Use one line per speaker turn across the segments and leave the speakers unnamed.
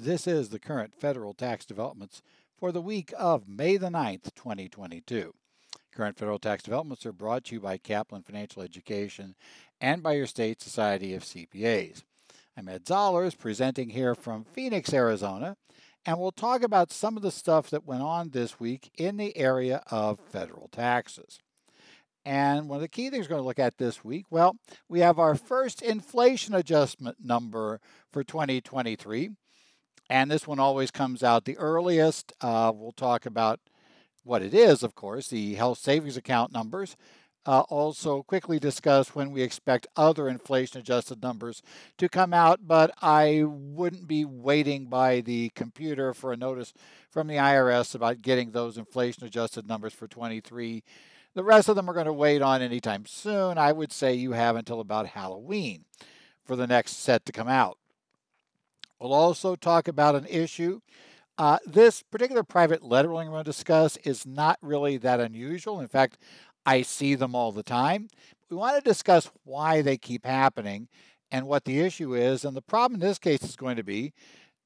This is the current federal tax developments for the week of May the 9th, 2022. Current federal tax developments are brought to you by Kaplan Financial Education and by your state society of CPAs. I'm Ed Zollars presenting here from Phoenix, Arizona, and we'll talk about some of the stuff that went on this week in the area of federal taxes. And one of the key things we're going to look at this week, well, we have our first inflation adjustment number for 2023. And this one always comes out the earliest. Uh, we'll talk about what it is, of course, the health savings account numbers. Uh, also, quickly discuss when we expect other inflation adjusted numbers to come out, but I wouldn't be waiting by the computer for a notice from the IRS about getting those inflation adjusted numbers for 23. The rest of them are going to wait on anytime soon. I would say you have until about Halloween for the next set to come out. We'll also talk about an issue. Uh, this particular private letter ruling we're going to discuss is not really that unusual. In fact, I see them all the time. We want to discuss why they keep happening and what the issue is. And the problem in this case is going to be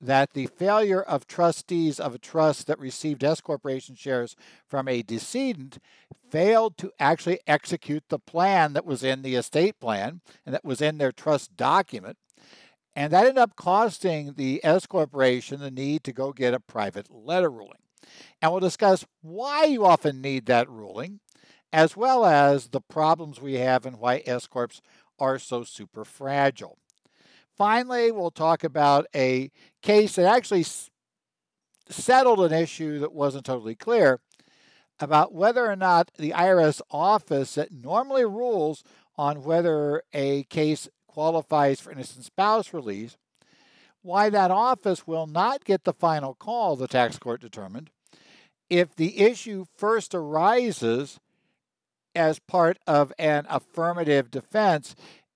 that the failure of trustees of a trust that received S corporation shares from a decedent failed to actually execute the plan that was in the estate plan and that was in their trust document. And that ended up costing the S Corporation the need to go get a private letter ruling. And we'll discuss why you often need that ruling, as well as the problems we have and why S Corps are so super fragile. Finally, we'll talk about a case that actually settled an issue that wasn't totally clear about whether or not the IRS office that normally rules on whether a case qualifies for innocent spouse release, why that office will not get the final call, the tax court determined, if the issue first arises as part of an affirmative defense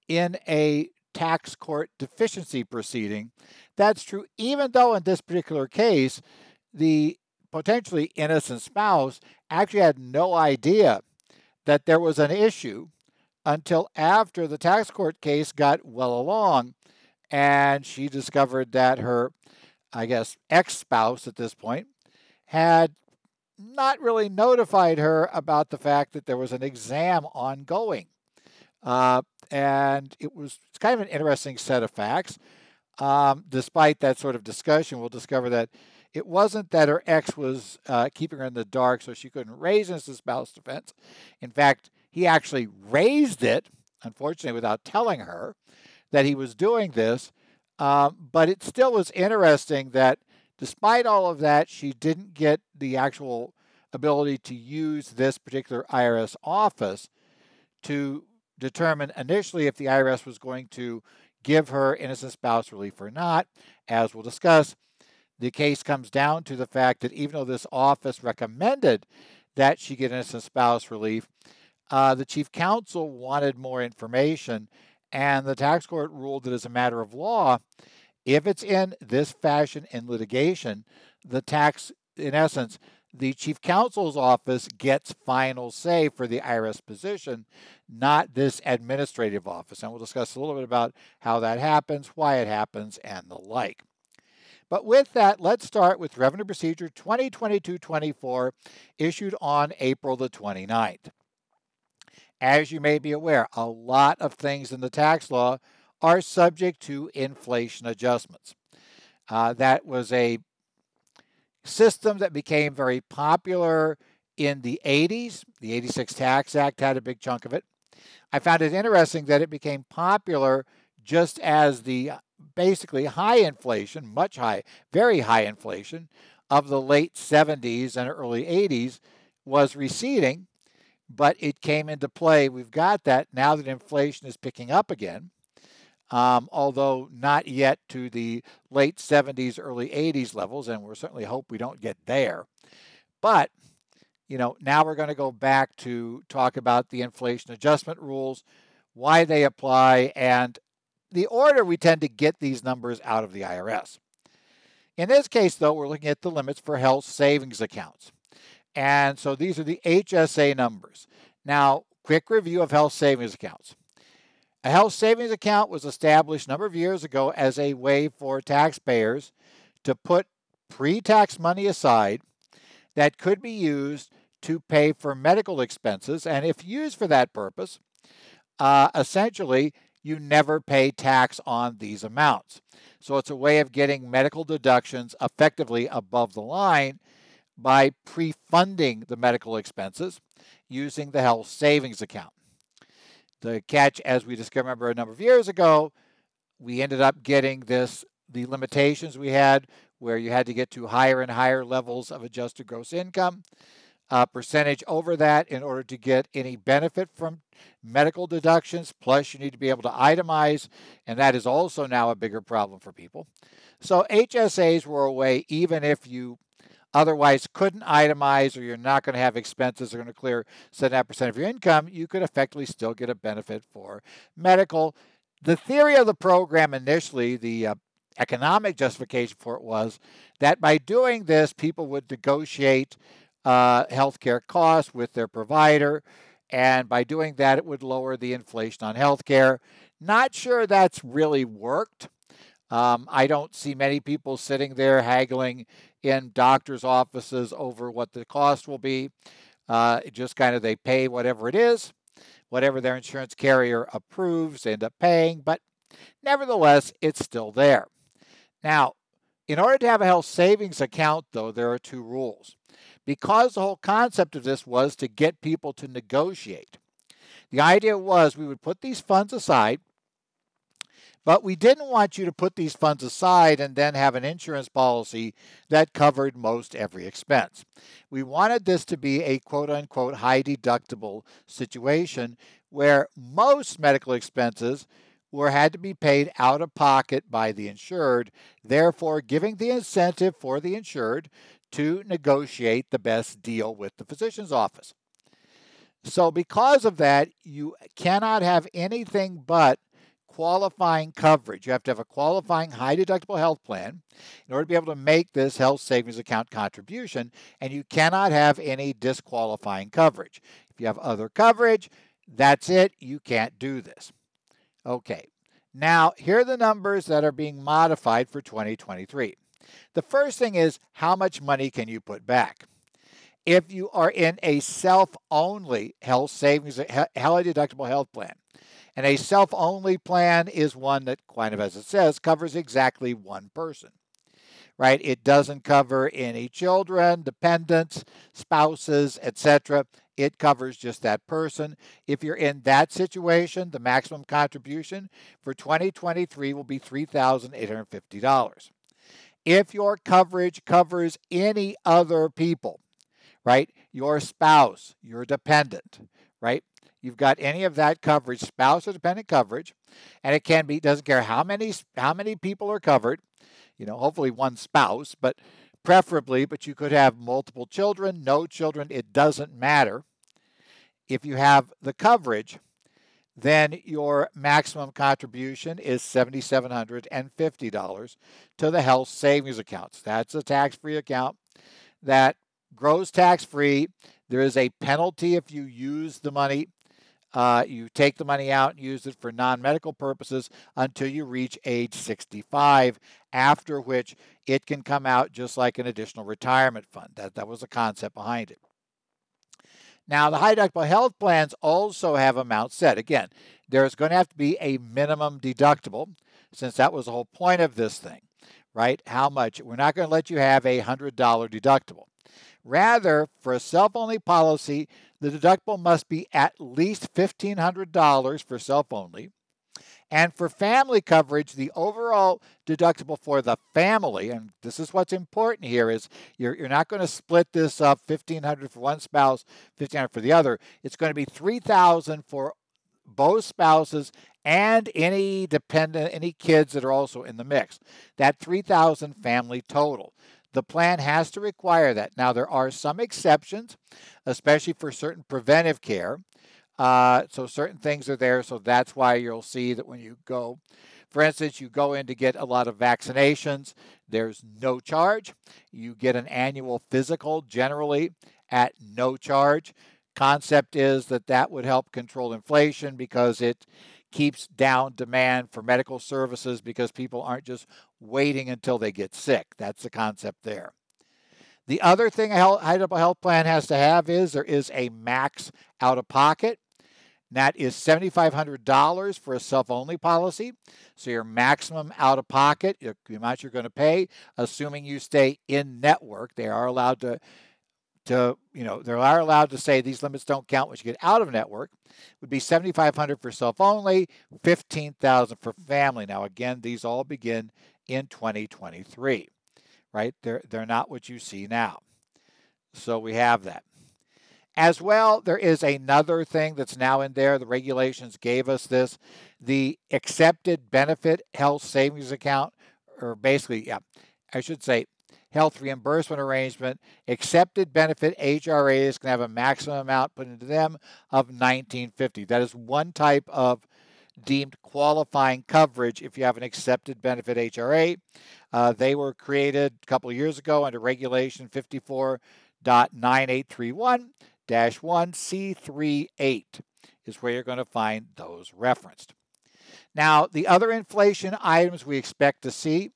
in a tax court deficiency proceeding. That's true even though in this particular case, the potentially innocent spouse actually had no idea that there was an issue until after the tax court case got well along and she discovered that her, I guess, ex spouse at this point had not really notified her about the fact that there was an exam ongoing. Uh, and it was it's kind of an interesting set of facts. Um, despite that sort of discussion, we'll discover that it wasn't that her ex was uh, keeping her in the dark so she couldn't raise an spouse defense. In fact, he actually raised it, unfortunately, without telling her that he was doing this. Um, but it still was interesting that despite all of that, she didn't get the actual ability to use this particular IRS office to determine initially if the IRS was going to give her innocent spouse relief or not. As we'll discuss, the case comes down to the fact that even though this office recommended that she get innocent spouse relief, uh, the chief counsel wanted more information, and the tax court ruled that as a matter of law, if it's in this fashion in litigation, the tax, in essence, the chief counsel's office gets final say for the IRS position, not this administrative office. And we'll discuss a little bit about how that happens, why it happens, and the like. But with that, let's start with Revenue Procedure 2022 24, issued on April the 29th. As you may be aware, a lot of things in the tax law are subject to inflation adjustments. Uh, that was a system that became very popular in the 80s. The 86 Tax Act had a big chunk of it. I found it interesting that it became popular just as the basically high inflation, much high, very high inflation of the late 70s and early 80s was receding but it came into play. We've got that now that inflation is picking up again, um, although not yet to the late 70s, early 80s levels, and we certainly hope we don't get there. But you know, now we're going to go back to talk about the inflation adjustment rules, why they apply, and the order we tend to get these numbers out of the IRS. In this case, though, we're looking at the limits for health savings accounts. And so these are the HSA numbers. Now, quick review of health savings accounts. A health savings account was established a number of years ago as a way for taxpayers to put pre tax money aside that could be used to pay for medical expenses. And if used for that purpose, uh, essentially, you never pay tax on these amounts. So it's a way of getting medical deductions effectively above the line by pre funding the medical expenses using the health savings account. The catch, as we discovered a number of years ago, we ended up getting this the limitations we had where you had to get to higher and higher levels of adjusted gross income uh, percentage over that in order to get any benefit from medical deductions. Plus, you need to be able to itemize, and that is also now a bigger problem for people. So, HSAs were a way, even if you otherwise couldn't itemize or you're not going to have expenses that are going to clear 7.5% of your income, you could effectively still get a benefit for medical. The theory of the program initially, the uh, economic justification for it was that by doing this, people would negotiate uh, healthcare costs with their provider. And by doing that, it would lower the inflation on healthcare. Not sure that's really worked. Um, I don't see many people sitting there haggling in doctors' offices over what the cost will be. Uh, just kind of they pay whatever it is, whatever their insurance carrier approves, they end up paying. But nevertheless, it's still there. Now, in order to have a health savings account, though, there are two rules because the whole concept of this was to get people to negotiate. The idea was we would put these funds aside, but we didn't want you to put these funds aside and then have an insurance policy that covered most every expense. We wanted this to be a quote unquote high deductible situation where most medical expenses were had to be paid out of pocket by the insured, therefore giving the incentive for the insured to negotiate the best deal with the physician's office. So, because of that, you cannot have anything but qualifying coverage. You have to have a qualifying high deductible health plan in order to be able to make this health savings account contribution, and you cannot have any disqualifying coverage. If you have other coverage, that's it, you can't do this. Okay, now here are the numbers that are being modified for 2023. The first thing is how much money can you put back? If you are in a self only health savings, highly deductible health plan, and a self only plan is one that, kind of as it says, covers exactly one person, right? It doesn't cover any children, dependents, spouses, etc. It covers just that person. If you're in that situation, the maximum contribution for 2023 will be $3,850 if your coverage covers any other people, right? Your spouse, your dependent, right? You've got any of that coverage, spouse or dependent coverage, and it can be doesn't care how many how many people are covered, you know, hopefully one spouse, but preferably, but you could have multiple children, no children, it doesn't matter. If you have the coverage, then your maximum contribution is $7,750 to the health savings accounts. That's a tax free account that grows tax free. There is a penalty if you use the money. Uh, you take the money out and use it for non medical purposes until you reach age 65, after which it can come out just like an additional retirement fund. That, that was the concept behind it. Now, the high deductible health plans also have amounts set. Again, there's going to have to be a minimum deductible, since that was the whole point of this thing, right? How much? We're not going to let you have a $100 deductible. Rather, for a self only policy, the deductible must be at least $1,500 for self only and for family coverage, the overall deductible for the family, and this is what's important here, is you're, you're not going to split this up 1,500 for one spouse, 1,500 for the other. It's going to be 3,000 for both spouses and any dependent, any kids that are also in the mix. That 3,000 family total. The plan has to require that. Now, there are some exceptions, especially for certain preventive care. Uh, so certain things are there. So that's why you'll see that when you go, for instance, you go in to get a lot of vaccinations, there's no charge. You get an annual physical generally at no charge. Concept is that that would help control inflation because it keeps down demand for medical services because people aren't just waiting until they get sick. That's the concept there. The other thing a high deductible health plan has to have is there is a max out of pocket. That is $7,500 for a self only policy. So your maximum out of pocket, the amount you're going to pay, assuming you stay in network, they are allowed to to, you know, they are allowed to say these limits don't count once you get out of network, would be 7,500 for self only, 15,000 for family. Now, again, these all begin in 2023, right? They're, they're not what you see now. So we have that. As well, there is another thing that's now in there. The regulations gave us this. The excepted benefit health savings account, or basically, yeah, I should say health reimbursement arrangement. Excepted benefit HRAs can have a maximum amount put into them of 1950. That is one type of deemed qualifying coverage if you have an excepted benefit HRA. Uh, they were created a couple of years ago under Regulation 54.9831 1C38 is where you're going to find those referenced. Now, the other inflation items we expect to see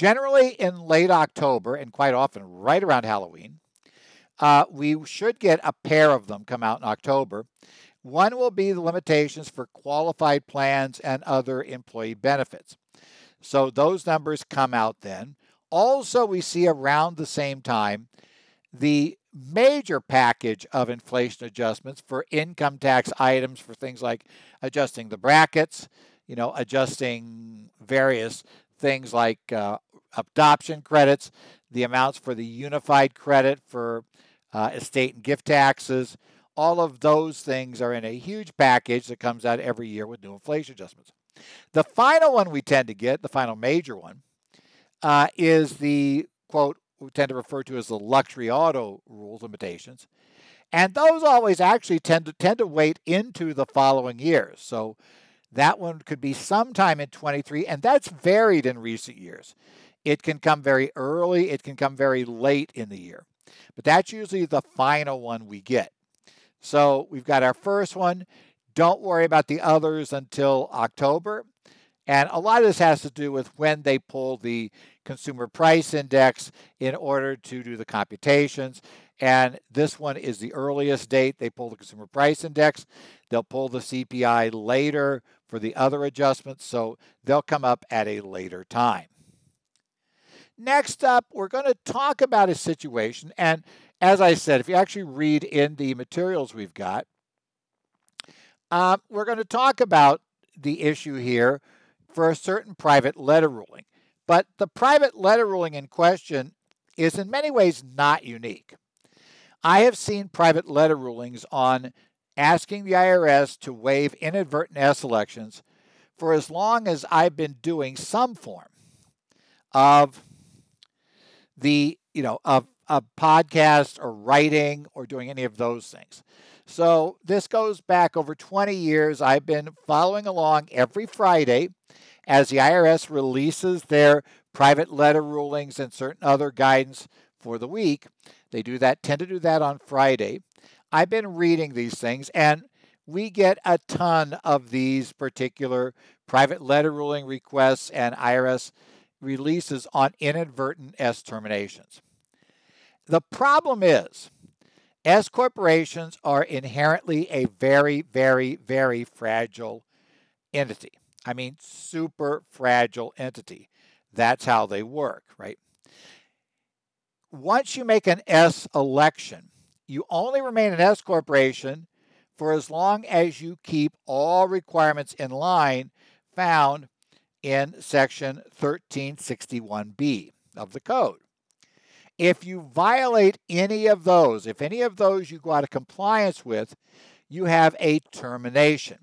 generally in late October and quite often right around Halloween. Uh, we should get a pair of them come out in October. One will be the limitations for qualified plans and other employee benefits. So those numbers come out then. Also, we see around the same time the major package of inflation adjustments for income tax items for things like adjusting the brackets, you know, adjusting various things like uh, adoption credits, the amounts for the unified credit for uh, estate and gift taxes. All of those things are in a huge package that comes out every year with new inflation adjustments. The final one we tend to get, the final major one, uh, is the quote we tend to refer to as the luxury auto rules limitations. And those always actually tend to tend to wait into the following years. So that one could be sometime in 23, and that's varied in recent years. It can come very early, it can come very late in the year. But that's usually the final one we get. So we've got our first one. Don't worry about the others until October. And a lot of this has to do with when they pull the consumer price index in order to do the computations. And this one is the earliest date they pull the consumer price index. They'll pull the CPI later for the other adjustments, so they'll come up at a later time. Next up, we're going to talk about a situation. And as I said, if you actually read in the materials we've got, um, we're going to talk about the issue here for a certain private letter ruling. But the private letter ruling in question is in many ways not unique. I have seen private letter rulings on asking the IRS to waive inadvertent S elections for as long as I've been doing some form of the, you know, of a podcast or writing or doing any of those things. So this goes back over 20 years. I've been following along every Friday as the IRS releases their private letter rulings and certain other guidance for the week. They do that, tend to do that on Friday. I've been reading these things and we get a ton of these particular private letter ruling requests and IRS releases on inadvertent S terminations. The problem is, S corporations are inherently a very, very, very fragile entity. I mean, super fragile entity. That's how they work, right? Once you make an S election, you only remain an S corporation for as long as you keep all requirements in line found in section 1361B of the code. If you violate any of those, if any of those you go out of compliance with, you have a termination.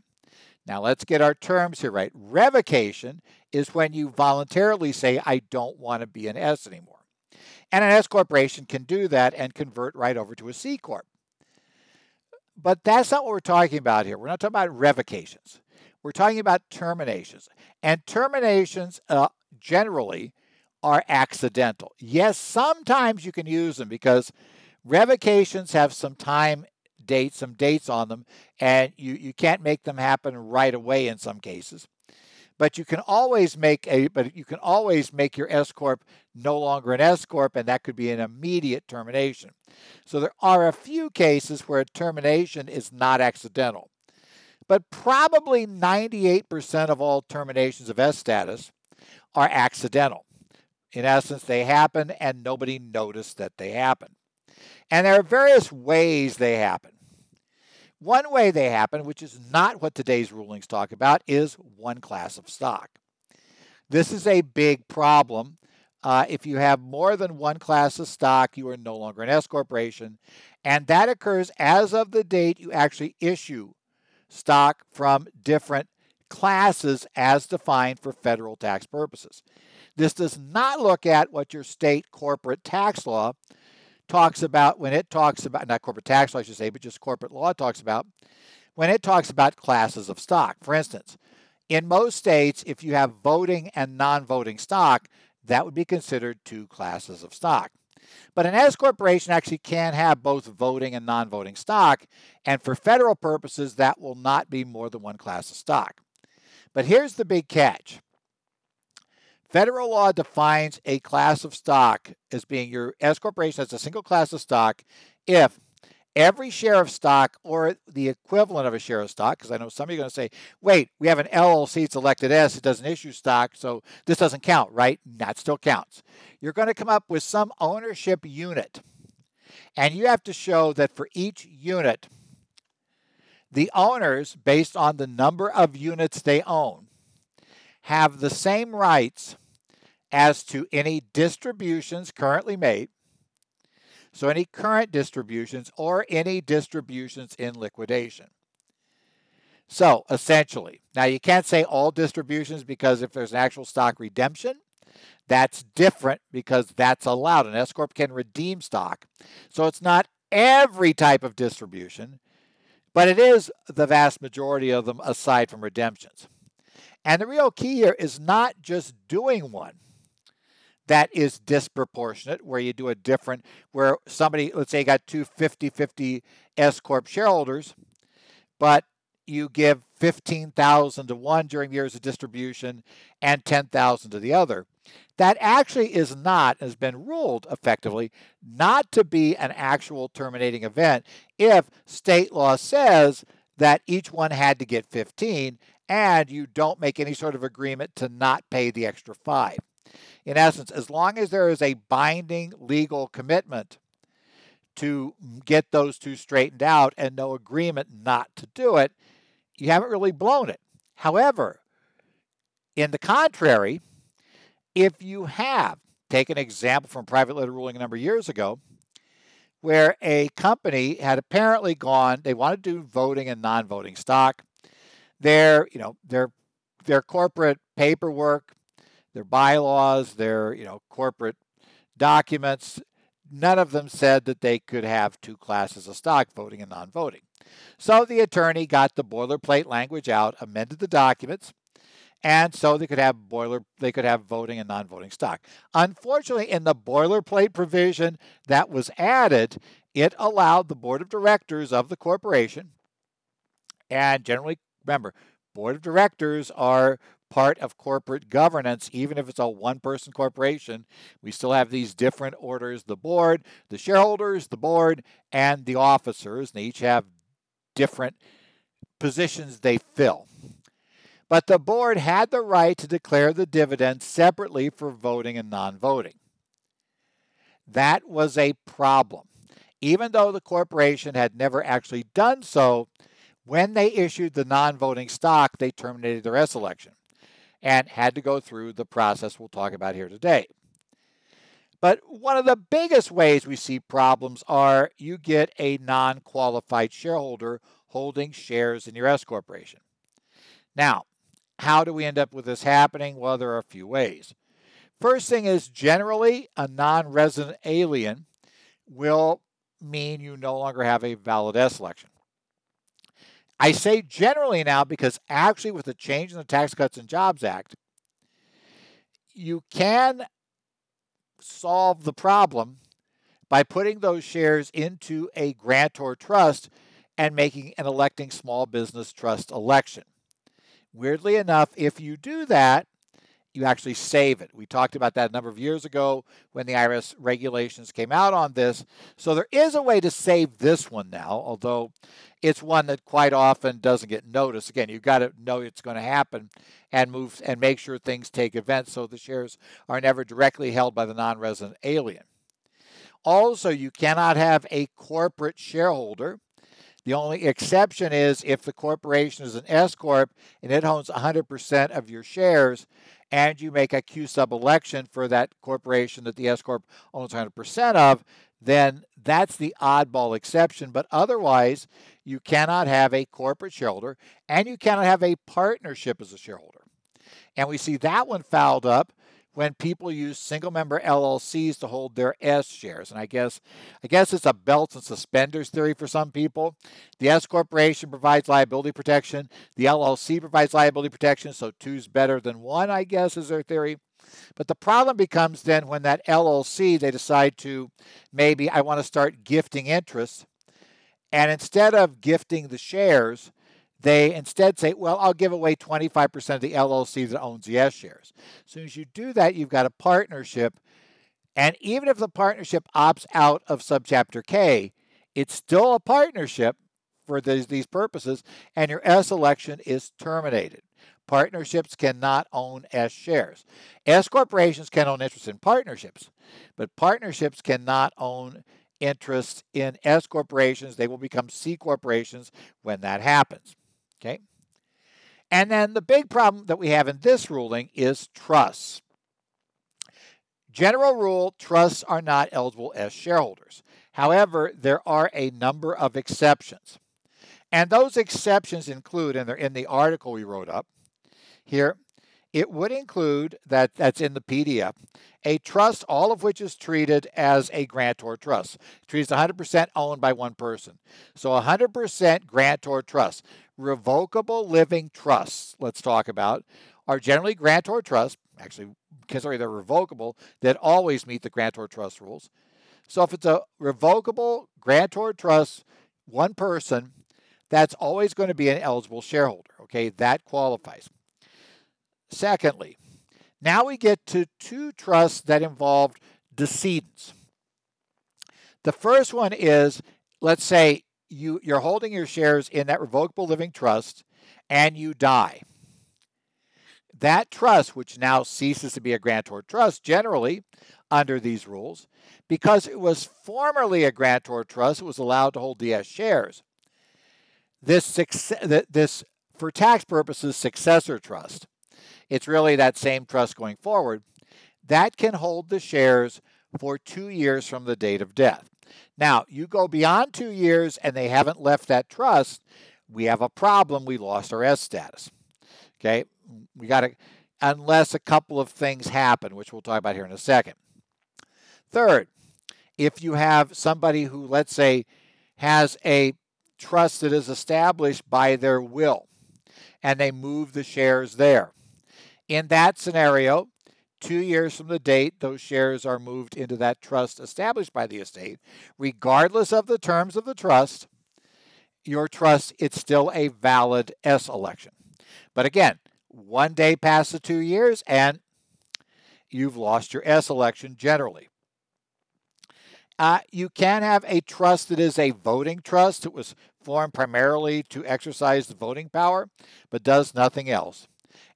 Now let's get our terms here right. Revocation is when you voluntarily say, I don't want to be an S anymore. And an S corporation can do that and convert right over to a C corp. But that's not what we're talking about here. We're not talking about revocations. We're talking about terminations. And terminations uh, generally are accidental. Yes, sometimes you can use them because revocations have some time dates, some dates on them, and you, you can't make them happen right away in some cases. but you can always make a but you can always make your S corp no longer an S corp and that could be an immediate termination. So there are a few cases where a termination is not accidental. But probably 98% of all terminations of S status are accidental. In essence, they happen and nobody noticed that they happen. And there are various ways they happen. One way they happen, which is not what today's rulings talk about, is one class of stock. This is a big problem. Uh, if you have more than one class of stock, you are no longer an S corporation, and that occurs as of the date you actually issue stock from different classes as defined for federal tax purposes. This does not look at what your state corporate tax law talks about when it talks about, not corporate tax law, I should say, but just corporate law talks about, when it talks about classes of stock. For instance, in most states, if you have voting and non voting stock, that would be considered two classes of stock. But an S corporation actually can have both voting and non voting stock, and for federal purposes, that will not be more than one class of stock. But here's the big catch Federal law defines a class of stock as being your S corporation as a single class of stock if every share of stock or the equivalent of a share of stock, because I know some of you are going to say, wait, we have an LLC, it's elected S, it doesn't issue stock, so this doesn't count, right? That still counts. You're going to come up with some ownership unit. And you have to show that for each unit, the owners, based on the number of units they own, have the same rights as to any distributions currently made. So, any current distributions or any distributions in liquidation. So, essentially, now you can't say all distributions because if there's an actual stock redemption, that's different because that's allowed. An S Corp can redeem stock. So, it's not every type of distribution, but it is the vast majority of them aside from redemptions. And the real key here is not just doing one that is disproportionate, where you do a different, where somebody, let's say, got two 50 50 S Corp shareholders, but you give 15,000 to one during years of distribution and 10,000 to the other. That actually is not, has been ruled effectively, not to be an actual terminating event if state law says that each one had to get 15 and you don't make any sort of agreement to not pay the extra five. In essence, as long as there is a binding legal commitment to get those two straightened out and no agreement not to do it, you haven't really blown it. However, in the contrary, if you have, take an example from private letter ruling a number of years ago, where a company had apparently gone, they wanted to do voting and non-voting stock their you know their their corporate paperwork, their bylaws, their you know corporate documents. None of them said that they could have two classes of stock, voting and non-voting. So the attorney got the boilerplate language out, amended the documents, and so they could have boiler they could have voting and non-voting stock. Unfortunately, in the boilerplate provision that was added, it allowed the board of directors of the corporation and generally Remember, board of directors are part of corporate governance, even if it's a one person corporation. We still have these different orders the board, the shareholders, the board, and the officers. And they each have different positions they fill. But the board had the right to declare the dividend separately for voting and non voting. That was a problem. Even though the corporation had never actually done so, when they issued the non voting stock, they terminated their S election and had to go through the process we'll talk about here today. But one of the biggest ways we see problems are you get a non qualified shareholder holding shares in your S corporation. Now, how do we end up with this happening? Well, there are a few ways. First thing is generally a non resident alien will mean you no longer have a valid S election. I say generally now because actually, with the change in the Tax Cuts and Jobs Act, you can solve the problem by putting those shares into a grantor trust and making an electing small business trust election. Weirdly enough, if you do that, you actually save it. We talked about that a number of years ago when the IRS regulations came out on this. So there is a way to save this one now, although it's one that quite often doesn't get noticed. Again, you've got to know it's going to happen and move and make sure things take events so the shares are never directly held by the non-resident alien. Also, you cannot have a corporate shareholder. The only exception is if the corporation is an S corp and it owns 100% of your shares, and you make a Q sub election for that corporation that the S corp owns 100% of, then that's the oddball exception. But otherwise, you cannot have a corporate shareholder and you cannot have a partnership as a shareholder. And we see that one fouled up when people use single member LLCs to hold their S shares. And I guess I guess it's a belts and suspenders theory for some people. The S corporation provides liability protection, the LLC provides liability protection, so two's better than one, I guess is their theory. But the problem becomes then when that LLC they decide to maybe I want to start gifting interest and instead of gifting the shares, they instead say, well, I'll give away 25% of the LLC that owns the S shares. As soon as you do that, you've got a partnership. And even if the partnership opts out of subchapter K, it's still a partnership for these, these purposes, and your S election is terminated. Partnerships cannot own S shares. S corporations can own interest in partnerships, but partnerships cannot own interest in S corporations. They will become C corporations when that happens. Okay. And then the big problem that we have in this ruling is trusts. General rule trusts are not eligible as shareholders. However, there are a number of exceptions. And those exceptions include, and they're in the article we wrote up here, it would include that that's in the PDF, a trust, all of which is treated as a grantor trust. Treated 100% owned by one person. So 100% grantor trust. Revocable living trusts, let's talk about, are generally grantor trusts, actually, considering they're revocable, that always meet the grantor trust rules. So if it's a revocable grantor trust, one person, that's always going to be an eligible shareholder. Okay, that qualifies. Secondly, now we get to two trusts that involved decedents. The first one is, let's say you, you're holding your shares in that revocable living trust and you die. That trust, which now ceases to be a grantor trust generally under these rules, because it was formerly a grantor trust, it was allowed to hold DS shares. This, this for tax purposes, successor trust it's really that same trust going forward. That can hold the shares for two years from the date of death. Now, you go beyond two years and they haven't left that trust, we have a problem. We lost our S status. Okay, we got to, unless a couple of things happen, which we'll talk about here in a second. Third, if you have somebody who, let's say, has a trust that is established by their will and they move the shares there, in that scenario, two years from the date those shares are moved into that trust established by the estate, regardless of the terms of the trust, your trust, it's still a valid S election. But again, one day past the two years and you've lost your S election generally. Uh, you can have a trust that is a voting trust. It was formed primarily to exercise the voting power, but does nothing else.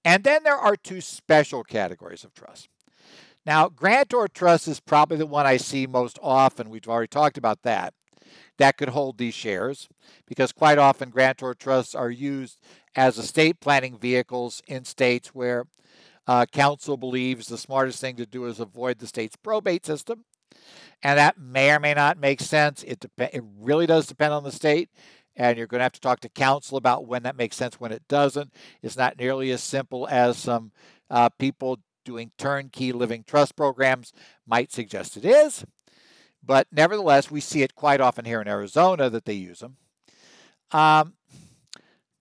And then there are two special categories of trust. Now, grantor trust is probably the one I see most often. We've already talked about that. That could hold these shares because quite often grantor trusts are used as estate planning vehicles in states where uh, counsel believes the smartest thing to do is avoid the state's probate system. And that may or may not make sense. It, dep- it really does depend on the state and you're going to have to talk to counsel about when that makes sense, when it doesn't. It's not nearly as simple as some uh, people doing turnkey living trust programs might suggest it is. But nevertheless, we see it quite often here in Arizona that they use them. Um,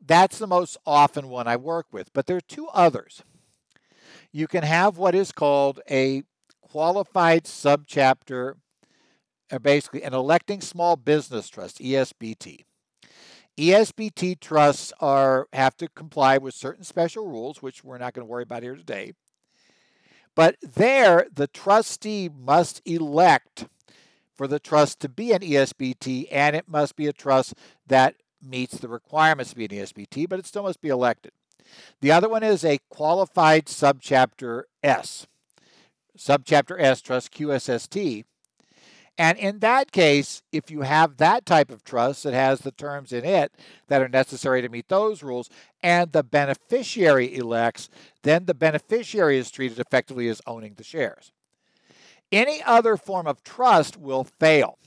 that's the most often one I work with, but there are two others. You can have what is called a qualified subchapter, or basically an electing small business trust, ESBT. ESBT trusts are have to comply with certain special rules, which we're not going to worry about here today. But there, the trustee must elect for the trust to be an ESBT, and it must be a trust that meets the requirements to be an ESBT, but it still must be elected. The other one is a qualified subchapter S. Subchapter S trust QSST. And in that case, if you have that type of trust that has the terms in it that are necessary to meet those rules, and the beneficiary elects, then the beneficiary is treated effectively as owning the shares. Any other form of trust will fail.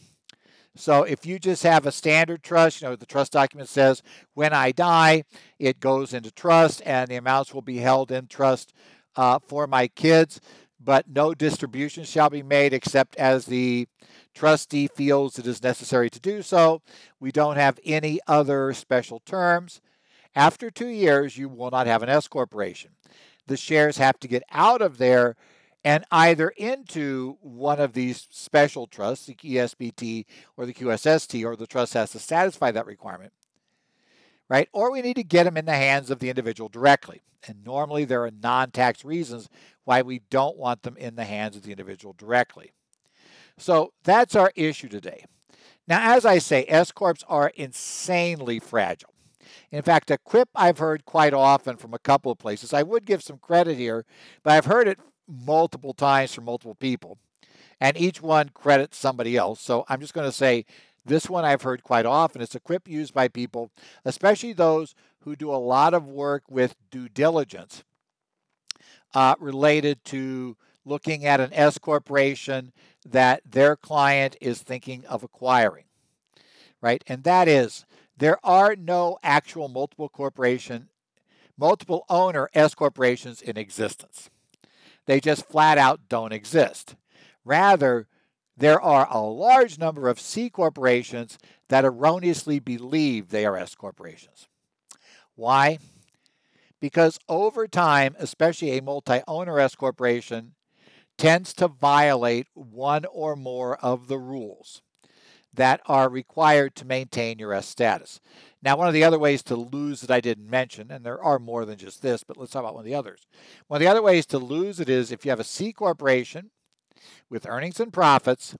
So if you just have a standard trust, you know, the trust document says when I die, it goes into trust and the amounts will be held in trust uh, for my kids, but no distribution shall be made except as the trustee feels it is necessary to do so. We don't have any other special terms. After two years, you will not have an S corporation. The shares have to get out of there and either into one of these special trusts, the ESBT or the QSST, or the trust has to satisfy that requirement, right? Or we need to get them in the hands of the individual directly. And normally there are non tax reasons why we don't want them in the hands of the individual directly. So that's our issue today. Now, as I say, S Corps are insanely fragile. In fact, a quip I've heard quite often from a couple of places. I would give some credit here, but I've heard it multiple times from multiple people, and each one credits somebody else. So I'm just going to say this one I've heard quite often. It's a quip used by people, especially those who do a lot of work with due diligence uh, related to looking at an S corporation that their client is thinking of acquiring, right? And that is there are no actual multiple corporation, multiple owner S corporations in existence. They just flat out don't exist. Rather, there are a large number of C corporations that erroneously believe they are S corporations. Why? Because over time, especially a multi owner S corporation tends to violate one or more of the rules that are required to maintain your S status. Now, one of the other ways to lose that I didn't mention, and there are more than just this, but let's talk about one of the others. One of the other ways to lose it is if you have a C corporation with earnings and profits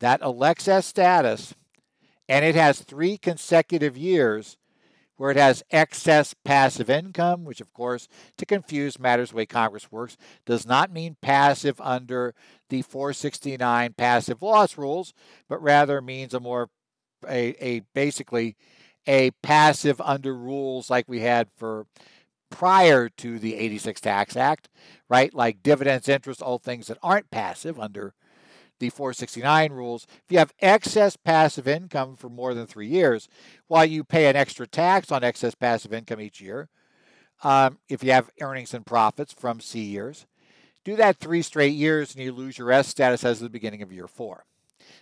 that elects S status and it has three consecutive years where it has excess passive income, which, of course, to confuse matters the way Congress works, does not mean passive under the 469 passive loss rules, but rather means a more, a, a basically a passive under rules like we had for prior to the 86 Tax Act, right? Like dividends, interest, all things that aren't passive under the 469 rules. If you have excess passive income for more than three years, while you pay an extra tax on excess passive income each year, um, if you have earnings and profits from C years, do that three straight years and you lose your S status as of the beginning of year four.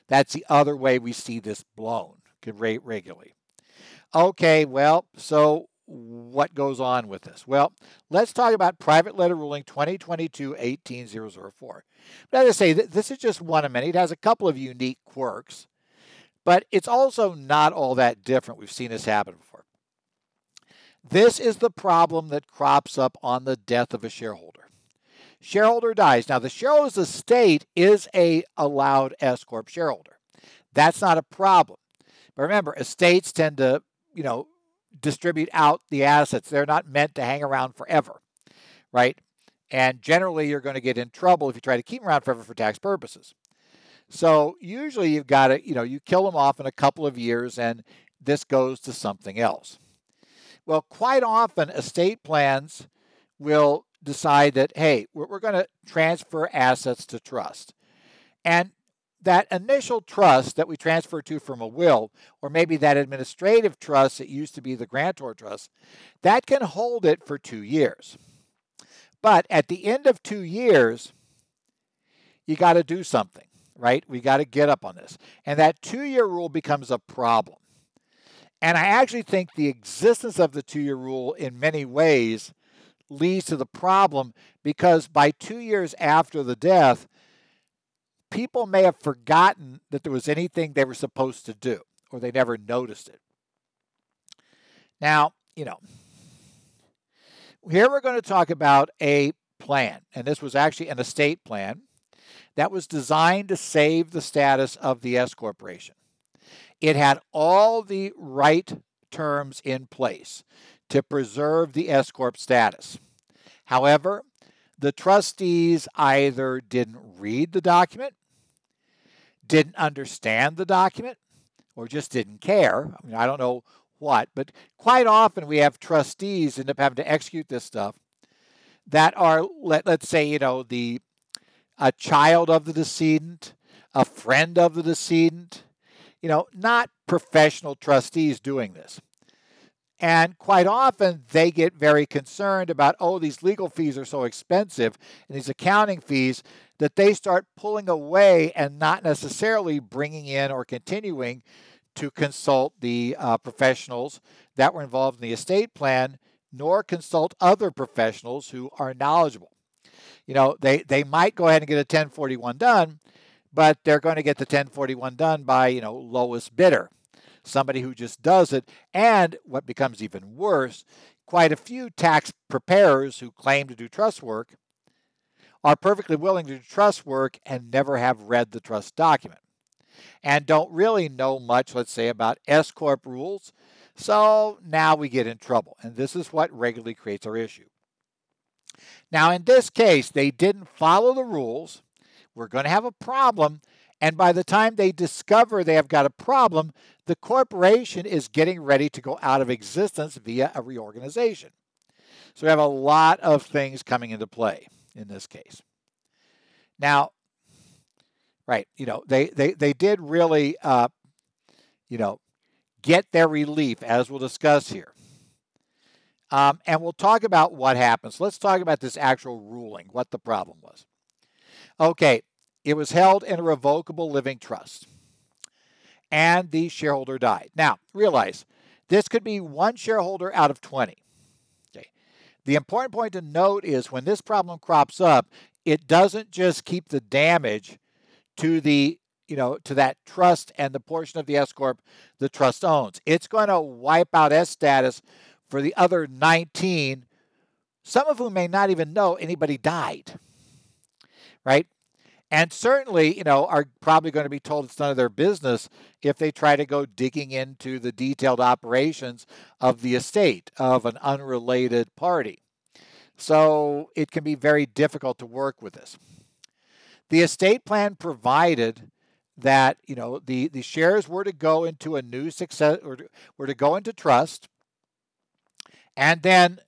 That's the other way we see this blown rate regularly. Okay, well, so what goes on with this? Well, let's talk about Private Letter Ruling 2022-18004. But as I say, this is just one of many. It has a couple of unique quirks, but it's also not all that different. We've seen this happen before. This is the problem that crops up on the death of a shareholder. Shareholder dies. Now, the shareholder's estate is a allowed S corp shareholder. That's not a problem. But remember, estates tend to you know, distribute out the assets. They're not meant to hang around forever, right? And generally, you're going to get in trouble if you try to keep them around forever for tax purposes. So usually, you've got to, you know, you kill them off in a couple of years, and this goes to something else. Well, quite often, estate plans will decide that, hey, we're, we're going to transfer assets to trust. And that initial trust that we transfer to from a will, or maybe that administrative trust that used to be the grantor trust, that can hold it for two years. But at the end of two years, you got to do something, right? We got to get up on this. And that two year rule becomes a problem. And I actually think the existence of the two year rule in many ways leads to the problem because by two years after the death, people may have forgotten that there was anything they were supposed to do, or they never noticed it. Now, you know, here we're going to talk about a plan, and this was actually an estate plan that was designed to save the status of the S corporation. It had all the right terms in place to preserve the S corp status. However, the trustees either didn't read the document, didn't understand the document, or just didn't care. I mean, I don't know what, but quite often we have trustees end up having to execute this stuff that are let, let's say you know the a child of the decedent, a friend of the decedent, you know, not professional trustees doing this. And quite often they get very concerned about, oh, these legal fees are so expensive and these accounting fees that they start pulling away and not necessarily bringing in or continuing to consult the uh, professionals that were involved in the estate plan, nor consult other professionals who are knowledgeable. You know, they, they might go ahead and get a 1041 done, but they're going to get the 1041 done by, you know, lowest bidder, somebody who just does it. And what becomes even worse, quite a few tax preparers who claim to do trust work are perfectly willing to do trust work and never have read the trust document and don't really know much, let's say, about S Corp rules. So now we get in trouble. And this is what regularly creates our issue. Now, in this case, they didn't follow the rules. We're going to have a problem. And by the time they discover they have got a problem, the corporation is getting ready to go out of existence via a reorganization. So we have a lot of things coming into play in this case. Now, right, you know, they they they did really, uh, you know, get their relief, as we'll discuss here. Um, and we'll talk about what happens. Let's talk about this actual ruling, what the problem was. Okay, it was held in a revocable living trust, and the shareholder died. Now, realize this could be one shareholder out of 20. The important point to note is when this problem crops up, it doesn't just keep the damage to the you know to that trust and the portion of the S corp the trust owns. It's going to wipe out S status for the other 19, some of whom may not even know anybody died. Right? And certainly, you know, are probably going to be told it's none of their business if they try to go digging into the detailed operations of the estate of an unrelated party. So it can be very difficult to work with this. The estate plan provided that you know the, the shares were to go into a new success or were to go into trust and then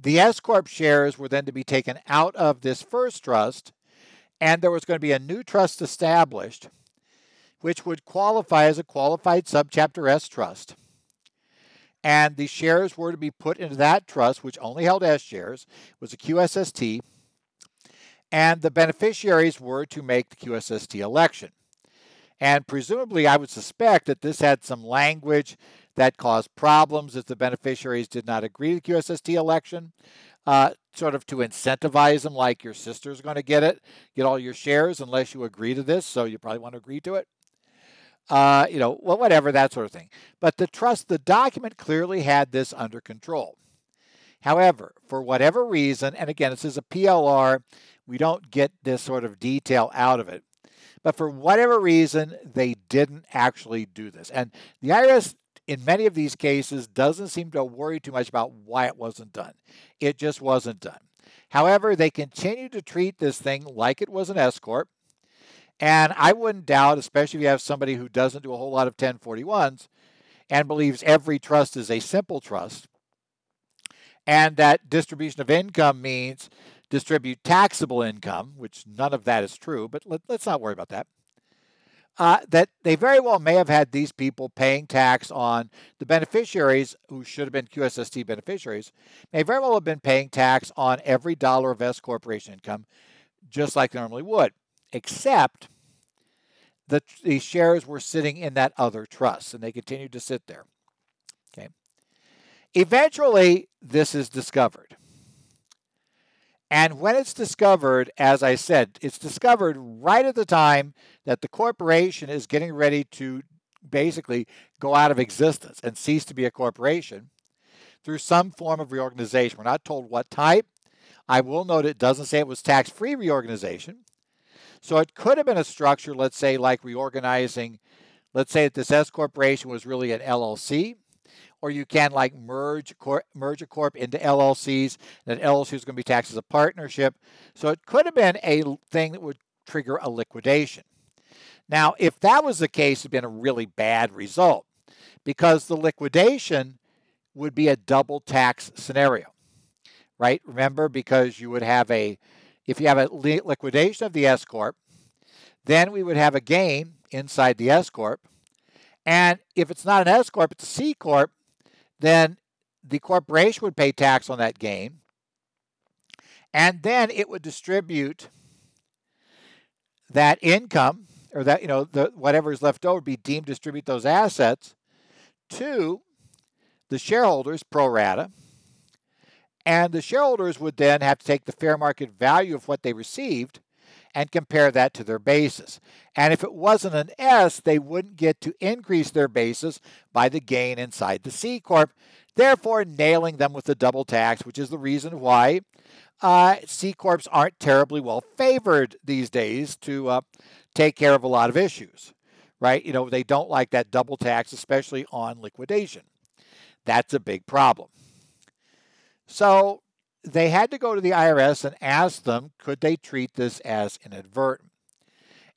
the S Corp shares were then to be taken out of this first trust, and there was going to be a new trust established, which would qualify as a qualified subchapter S trust. And the shares were to be put into that trust, which only held S shares, was a QSST, and the beneficiaries were to make the QSST election. And presumably, I would suspect that this had some language that caused problems if the beneficiaries did not agree to the QSST election, uh, sort of to incentivize them, like your sister's going to get it, get all your shares unless you agree to this, so you probably want to agree to it. Uh, you know, well, whatever, that sort of thing. But the trust, the document clearly had this under control. However, for whatever reason, and again, this is a PLR, we don't get this sort of detail out of it. But for whatever reason, they didn't actually do this. And the IRS in many of these cases doesn't seem to worry too much about why it wasn't done. It just wasn't done. However, they continue to treat this thing like it was an S corp. And I wouldn't doubt, especially if you have somebody who doesn't do a whole lot of 1041s and believes every trust is a simple trust, and that distribution of income means distribute taxable income, which none of that is true, but let, us not worry about that uh, that they very well may have had these people paying tax on the beneficiaries who should have been QSST beneficiaries, may very well have been paying tax on every dollar of S corporation income, just like they normally would, except the, the shares were sitting in that other trust and they continued to sit there. Okay. Eventually, this is discovered. And when it's discovered, as I said, it's discovered right at the time that the corporation is getting ready to basically go out of existence and cease to be a corporation. through some form of reorganization. We're not told what type. I will note it doesn't say it was tax free reorganization. So it could have been a structure, let's say, like reorganizing, let's say that this S corporation was really an LLC, or you can like merge merge a corp into LLCs. And an LLC is going to be taxed as a partnership. So it could have been a thing that would trigger a liquidation. Now, if that was the case, it'd been a really bad result because the liquidation would be a double tax scenario, right? Remember, because you would have a, if you have a liquidation of the S corp, then we would have a gain inside the S corp, and if it's not an S corp, it's a C corp, then the corporation would pay tax on that gain, and then it would distribute that income or that you know the whatever is left over be deemed distribute those assets to the shareholders pro rata and the shareholders would then have to take the fair market value of what they received and compare that to their basis. And if it wasn't an S, they wouldn't get to increase their basis by the gain inside the C Corp, therefore nailing them with the double tax, which is the reason why uh, C Corps aren't terribly well favored these days to uh, take care of a lot of issues, right? You know, they don't like that double tax, especially on liquidation. That's a big problem. So they had to go to the IRS and ask them could they treat this as inadvertent.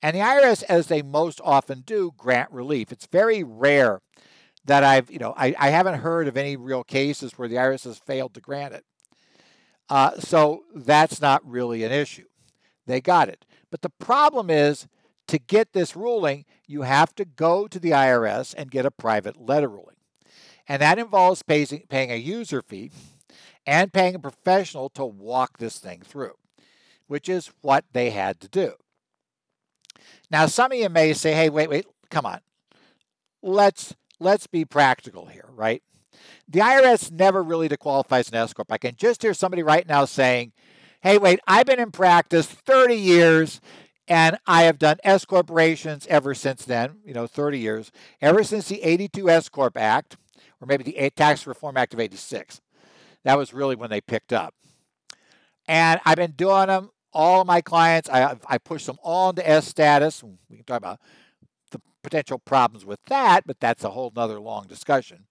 And the IRS, as they most often do, grant relief. It's very rare that I've, you know, I, I haven't heard of any real cases where the IRS has failed to grant it. Uh, so that's not really an issue. They got it. But the problem is to get this ruling, you have to go to the IRS and get a private letter ruling. And that involves paying, paying a user fee and paying a professional to walk this thing through, which is what they had to do. Now, some of you may say, hey, wait, wait, come on. Let's let's be practical here, right? The IRS never really disqualifies an S corp. I can just hear somebody right now saying, "Hey, wait, I've been in practice 30 years and I have done S corporations ever since then, you know, 30 years, ever since the 82 S corp act or maybe the Tax Reform Act of 86. That was really when they picked up. And I've been doing them all of my clients, I, I push them all into S status. We can talk about the potential problems with that, but that's a whole nother long discussion.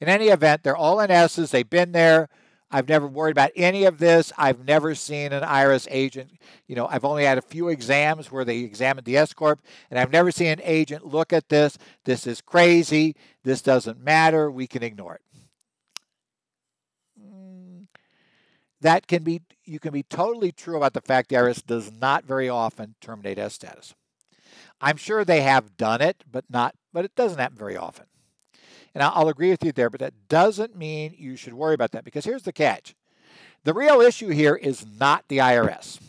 In any event, they're all in S's. They've been there. I've never worried about any of this. I've never seen an IRS agent. You know, I've only had a few exams where they examined the S Corp, and I've never seen an agent look at this. This is crazy. This doesn't matter. We can ignore it. That can be you can be totally true about the fact IRS does not very often terminate S status. I'm sure they have done it, but not but it doesn't happen very often. And I'll agree with you there, but that doesn't mean you should worry about that because here's the catch. The real issue here is not the IRS.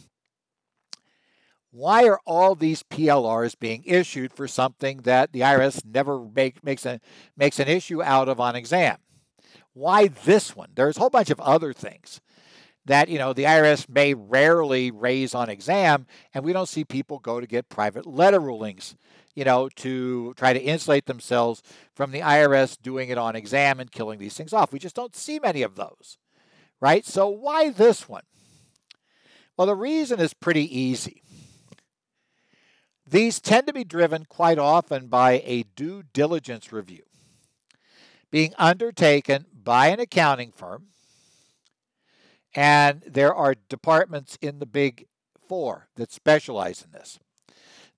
Why are all these PLRs being issued for something that the IRS never make, makes, a, makes an issue out of on exam? Why this one? There's a whole bunch of other things that you know the IRS may rarely raise on exam, and we don't see people go to get private letter rulings, you know, to try to insulate themselves from the IRS doing it on exam and killing these things off. We just don't see many of those, right? So why this one? Well, the reason is pretty easy. These tend to be driven quite often by a due diligence review being undertaken by an accounting firm and there are departments in the big four that specialize in this.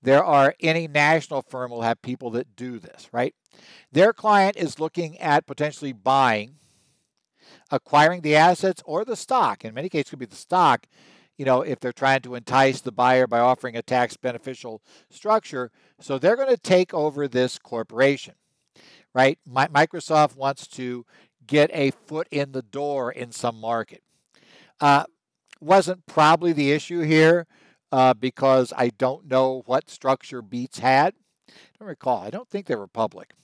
There are any national firm will have people that do this, right? Their client is looking at potentially buying, acquiring the assets or the stock. In many cases, it could be the stock. You know, if they're trying to entice the buyer by offering a tax beneficial structure, so they're going to take over this corporation, right? Microsoft wants to get a foot in the door in some market. Uh, wasn't probably the issue here uh, because I don't know what structure Beats had. I don't recall. I don't think they were public.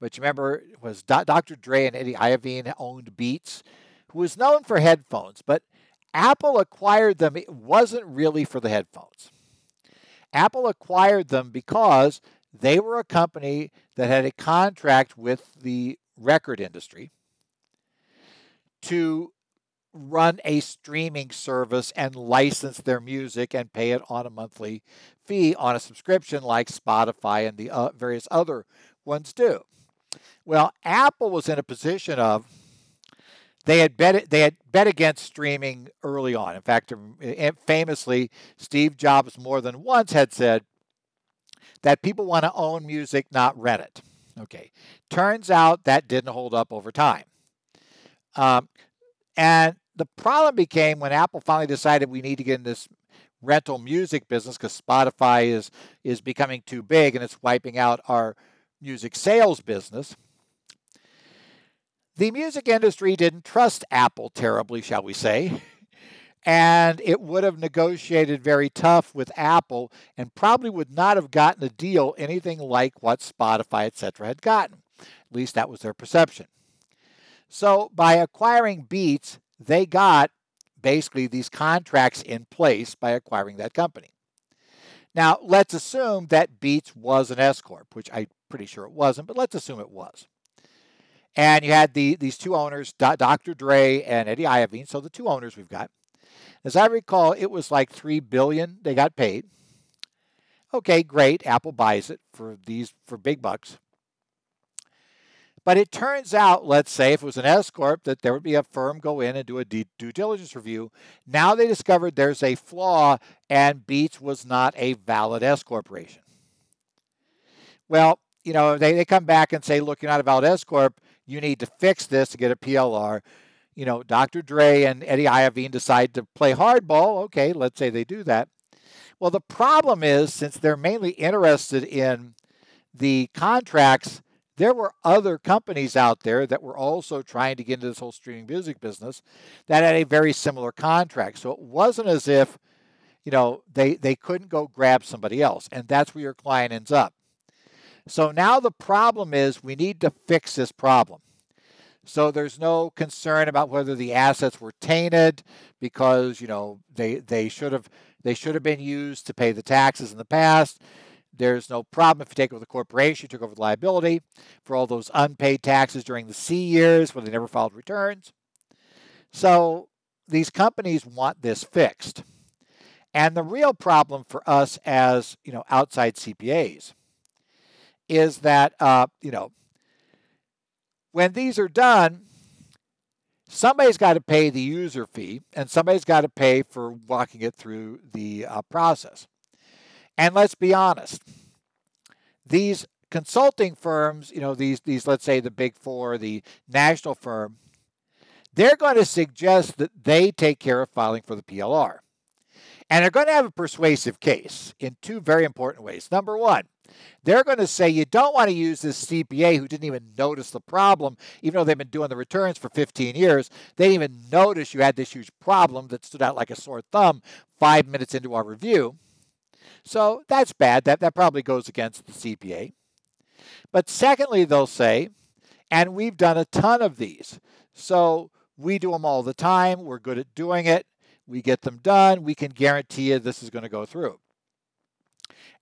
But you remember, it was Dr. Dre and Eddie Iovine owned Beats, who was known for headphones, but Apple acquired them. It wasn't really for the headphones. Apple acquired them because they were a company that had a contract with the record industry to run a streaming service and license their music and pay it on a monthly fee on a subscription like Spotify and the uh, various other ones do. Well, Apple was in a position of they had bet they had bet against streaming early on. In fact, famously, Steve Jobs more than once had said that people want to own music, not rent it. Okay, turns out that didn't hold up over time. Um, and the problem became when Apple finally decided we need to get in this rental music business because Spotify is is becoming too big and it's wiping out our music sales business. The music industry didn't trust Apple terribly, shall we say, and it would have negotiated very tough with Apple and probably would not have gotten a deal anything like what Spotify, etc., had gotten. At least that was their perception. So by acquiring Beats, they got basically these contracts in place by acquiring that company. Now, let's assume that Beats was an S Corp, which I'm pretty sure it wasn't, but let's assume it was. And you had the these two owners, Dr. Dre and Eddie Iovine. So the two owners we've got. As I recall, it was like three billion they got paid. Okay, great. Apple buys it for these for big bucks. But it turns out, let's say, if it was an S corp, that there would be a firm go in and do a due diligence review. Now they discovered there's a flaw, and Beats was not a valid S corporation. Well, you know, they, they come back and say, look, you're not a valid S corp. You need to fix this to get a PLR. You know, Dr. Dre and Eddie Iovine decide to play hardball. Okay, let's say they do that. Well, the problem is, since they're mainly interested in the contracts there were other companies out there that were also trying to get into this whole streaming music business that had a very similar contract. So it wasn't as if, you know, they, they couldn't go grab somebody else. And that's where your client ends up. So now the problem is we need to fix this problem. So there's no concern about whether the assets were tainted because, you know, they they should have they should have been used to pay the taxes in the past. There's no problem if you take over the corporation, you took over the liability for all those unpaid taxes during the C years when they never filed returns. So these companies want this fixed. And the real problem for us as you know outside CPAs is that uh, you know when these are done, somebody's got to pay the user fee and somebody's got to pay for walking it through the uh, process. And let's be honest, these consulting firms, you know, these these let's say the big four, the national firm, they're going to suggest that they take care of filing for the PLR. And they're going to have a persuasive case in two very important ways. Number one, they're going to say you don't want to use this CPA who didn't even notice the problem, even though they've been doing the returns for 15 years. They didn't even notice you had this huge problem that stood out like a sore thumb five minutes into our review. So that's bad. That, that probably goes against the CPA. But secondly, they'll say, and we've done a ton of these. So we do them all the time. We're good at doing it. We get them done. We can guarantee you this is going to go through.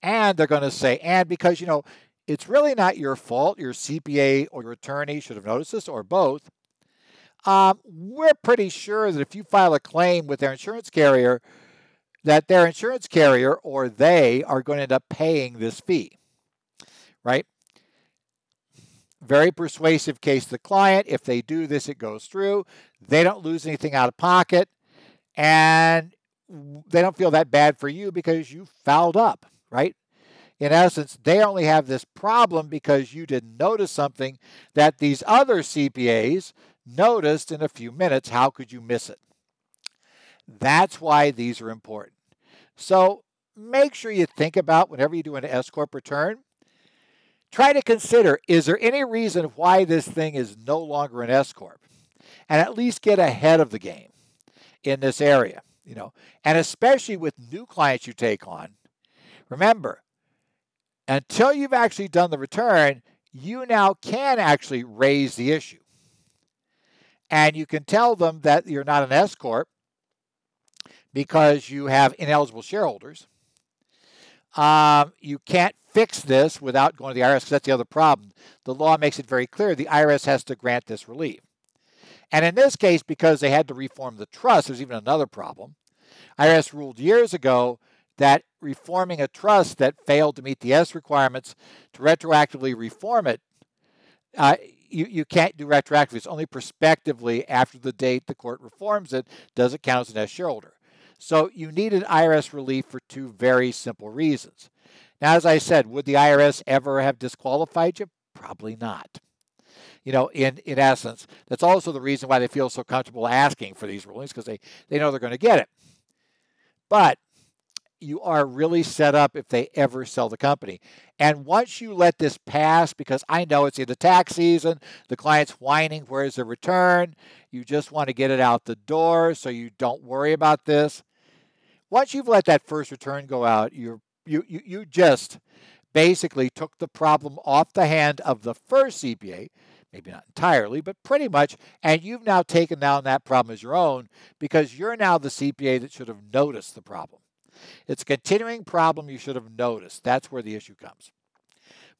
And they're going to say, and because, you know, it's really not your fault. Your CPA or your attorney should have noticed this, or both. Um, we're pretty sure that if you file a claim with their insurance carrier, that their insurance carrier or they are going to end up paying this fee, right? Very persuasive case to the client. If they do this, it goes through. They don't lose anything out of pocket, and they don't feel that bad for you because you fouled up, right? In essence, they only have this problem because you didn't notice something that these other CPAs noticed in a few minutes. How could you miss it? That's why these are important. So make sure you think about whenever you do an S Corp return, try to consider is there any reason why this thing is no longer an S Corp? And at least get ahead of the game in this area, you know, and especially with new clients you take on. Remember, until you've actually done the return, you now can actually raise the issue. And you can tell them that you're not an S Corp because you have ineligible shareholders. Um, you can't fix this without going to the IRS that's the other problem. The law makes it very clear the IRS has to grant this relief. And in this case, because they had to reform the trust, there's even another problem. IRS ruled years ago that reforming a trust that failed to meet the S requirements to retroactively reform it, uh, you, you can't do retroactively. It's only prospectively after the date the court reforms it does it count as an S shareholder. So you needed IRS relief for two very simple reasons. Now, as I said, would the IRS ever have disqualified you? Probably not. You know, in, in essence, that's also the reason why they feel so comfortable asking for these rulings because they, they know they're going to get it. But you are really set up if they ever sell the company. And once you let this pass, because I know it's in the tax season, the client's whining, where's the return? You just want to get it out the door so you don't worry about this. Once you've let that first return go out, you're, you, you, you just basically took the problem off the hand of the first CPA, maybe not entirely, but pretty much, and you've now taken down that problem as your own because you're now the CPA that should have noticed the problem. It's a continuing problem you should have noticed. That's where the issue comes.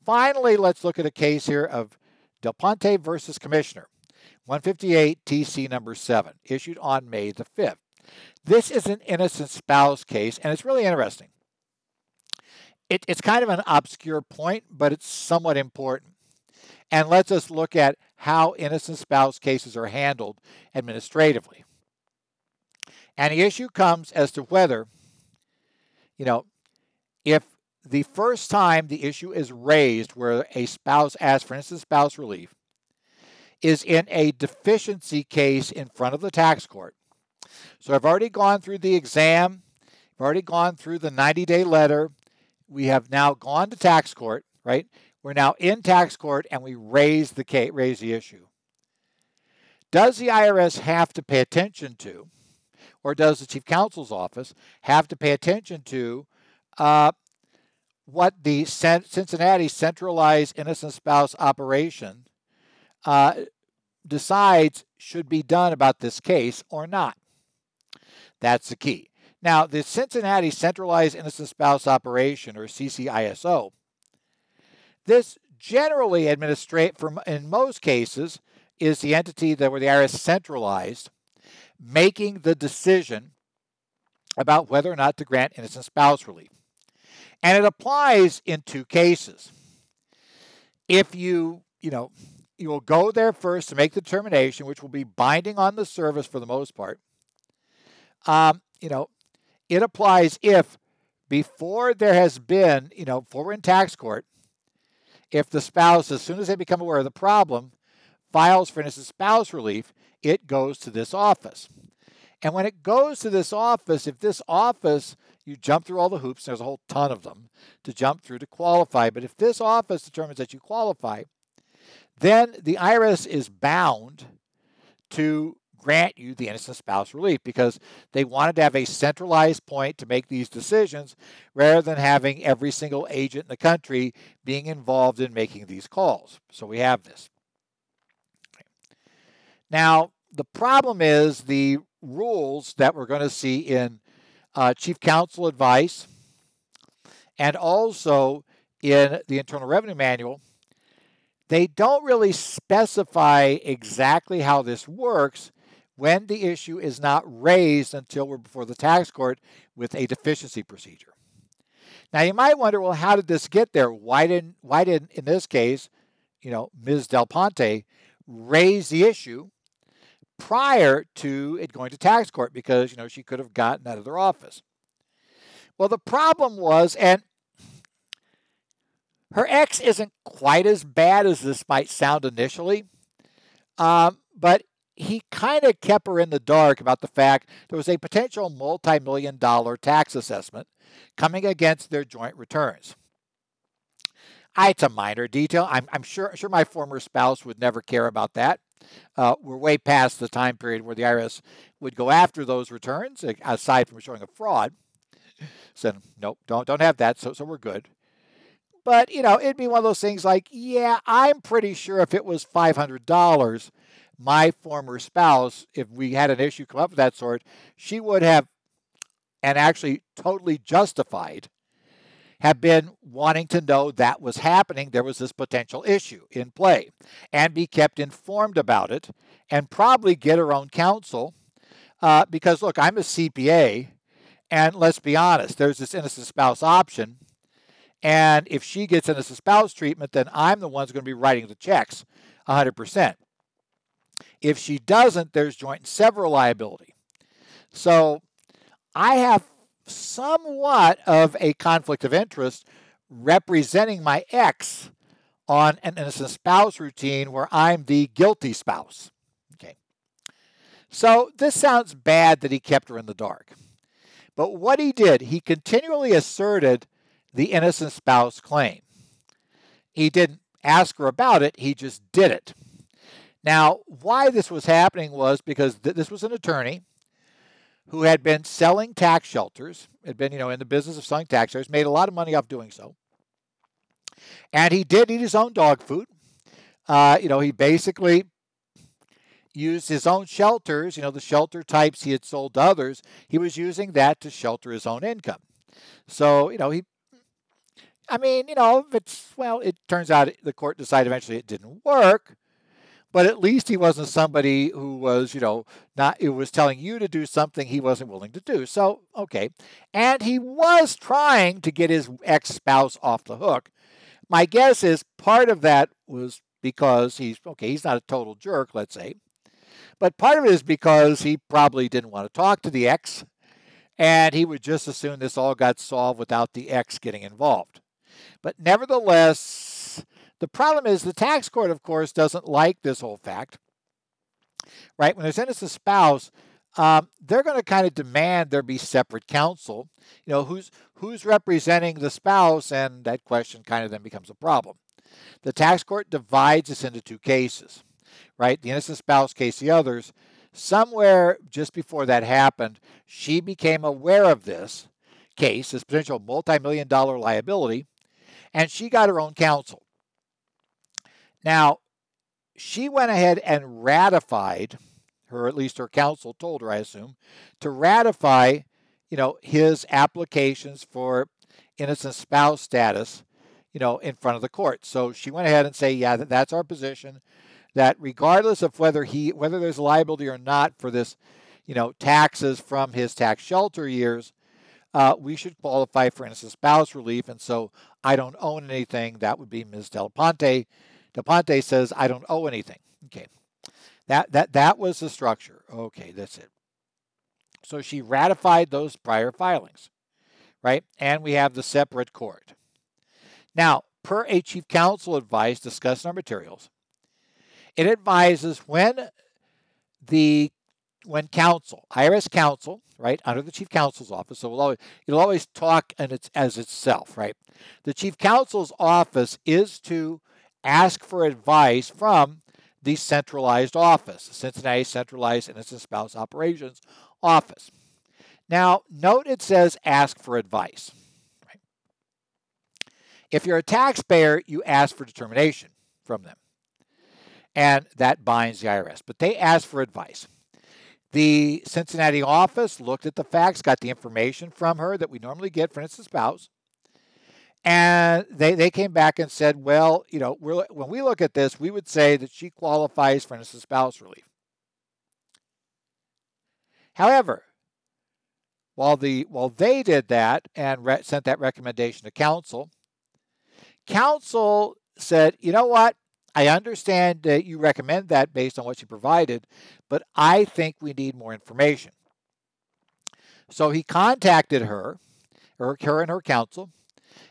Finally, let's look at a case here of Del Ponte versus Commissioner, 158 TC number 7, issued on May the 5th. This is an innocent spouse case, and it's really interesting. It, it's kind of an obscure point, but it's somewhat important. And lets us look at how innocent spouse cases are handled administratively. And the issue comes as to whether you know, if the first time the issue is raised where a spouse asks for innocent spouse relief is in a deficiency case in front of the tax court. So I've already gone through the exam, I've already gone through the 90 day letter. We have now gone to tax court, right? We're now in tax court and we raise the case, raise the issue. Does the IRS have to pay attention to or does the chief counsel's office have to pay attention to uh, what the Cincinnati centralized innocent spouse operation uh, decides should be done about this case or not? That's the key. Now, the Cincinnati Centralized Innocent Spouse Operation, or CCISO, this generally administrate from in most cases is the entity that where the IRS centralized making the decision about whether or not to grant innocent spouse relief. And it applies in two cases. If you, you know, you will go there first to make the determination, which will be binding on the service for the most part. Um, you know, it applies if before there has been, you know, before we're in tax court, if the spouse, as soon as they become aware of the problem, files for innocent spouse relief, it goes to this office. And when it goes to this office, if this office, you jump through all the hoops, there's a whole ton of them to jump through to qualify. But if this office determines that you qualify, then the IRS is bound to grant you the innocent spouse relief because they wanted to have a centralized point to make these decisions rather than having every single agent in the country being involved in making these calls. So we have this. Now, the problem is the rules that we're going to see in uh, Chief Counsel advice and also in the Internal Revenue Manual. They don't really specify exactly how this works when the issue is not raised until we're before the tax court with a deficiency procedure. Now you might wonder, well, how did this get there? Why didn't why didn't in this case, you know, Ms. Del Ponte raise the issue prior to it going to tax court because, you know, she could have gotten out of their office. Well, the problem was, and her ex isn't quite as bad as this might sound initially, um, but he kind of kept her in the dark about the fact there was a potential multi million dollar tax assessment coming against their joint returns. It's a minor detail. I'm, I'm sure, sure my former spouse would never care about that. Uh, we're way past the time period where the IRS would go after those returns, aside from showing a fraud. So nope, don't don't have that. So so we're good. But you know, it'd be one of those things like, yeah, I'm pretty sure if it was five hundred dollars, my former spouse, if we had an issue come up of that sort, she would have, and actually totally justified, have been wanting to know that was happening. There was this potential issue in play and be kept informed about it and probably get her own counsel. Uh, because, look, I'm a CPA, and let's be honest, there's this innocent spouse option. And if she gets innocent spouse treatment, then I'm the one who's going to be writing the checks 100%. If she doesn't, there's joint and several liability. So I have somewhat of a conflict of interest representing my ex on an innocent spouse routine where I'm the guilty spouse. Okay. So this sounds bad that he kept her in the dark. But what he did, he continually asserted the innocent spouse claim. He didn't ask her about it, he just did it. Now, why this was happening was because th- this was an attorney who had been selling tax shelters, had been, you know, in the business of selling tax shelters, made a lot of money off doing so. And he did eat his own dog food. Uh, you know, he basically used his own shelters, you know, the shelter types he had sold to others, he was using that to shelter his own income. So, you know, he, I mean, you know, it's, well, it turns out the court decided eventually it didn't work but at least he wasn't somebody who was, you know, not it was telling you to do something he wasn't willing to do. So, okay. And he was trying to get his ex-spouse off the hook. My guess is part of that was because he's okay, he's not a total jerk, let's say. But part of it is because he probably didn't want to talk to the ex and he would just assume this all got solved without the ex getting involved. But nevertheless, the problem is the tax court, of course, doesn't like this whole fact. Right? When there's innocent spouse, um, they're going to kind of demand there be separate counsel. You know, who's who's representing the spouse, and that question kind of then becomes a problem. The tax court divides this into two cases, right? The innocent spouse case, the others. Somewhere just before that happened, she became aware of this case, this potential multi-million dollar liability, and she got her own counsel. Now, she went ahead and ratified, her at least her counsel told her, I assume, to ratify, you know, his applications for innocent spouse status, you know, in front of the court. So she went ahead and say, yeah, that's our position. That regardless of whether he whether there's liability or not for this, you know, taxes from his tax shelter years, uh, we should qualify for innocent spouse relief. And so I don't own anything. That would be Ms. Delaponte DePonte says, I don't owe anything. Okay. That, that, that was the structure. Okay, that's it. So she ratified those prior filings, right? And we have the separate court. Now, per a chief counsel advice discussed in our materials, it advises when the when counsel, IRS counsel, right, under the chief counsel's office, so we'll always, it'll always talk and it's as itself, right? The chief counsel's office is to ask for advice from the centralized office, Cincinnati Centralized Innocent Spouse Operations Office. Now, note it says ask for advice. Right? If you're a taxpayer, you ask for determination from them. And that binds the IRS, but they ask for advice. The Cincinnati office looked at the facts, got the information from her that we normally get for innocent spouse, and they, they came back and said, well, you know, when we look at this, we would say that she qualifies for innocent spouse relief. However, while the while they did that and re- sent that recommendation to counsel, counsel said, you know what? I understand that you recommend that based on what you provided, but I think we need more information. So he contacted her, or her and her counsel,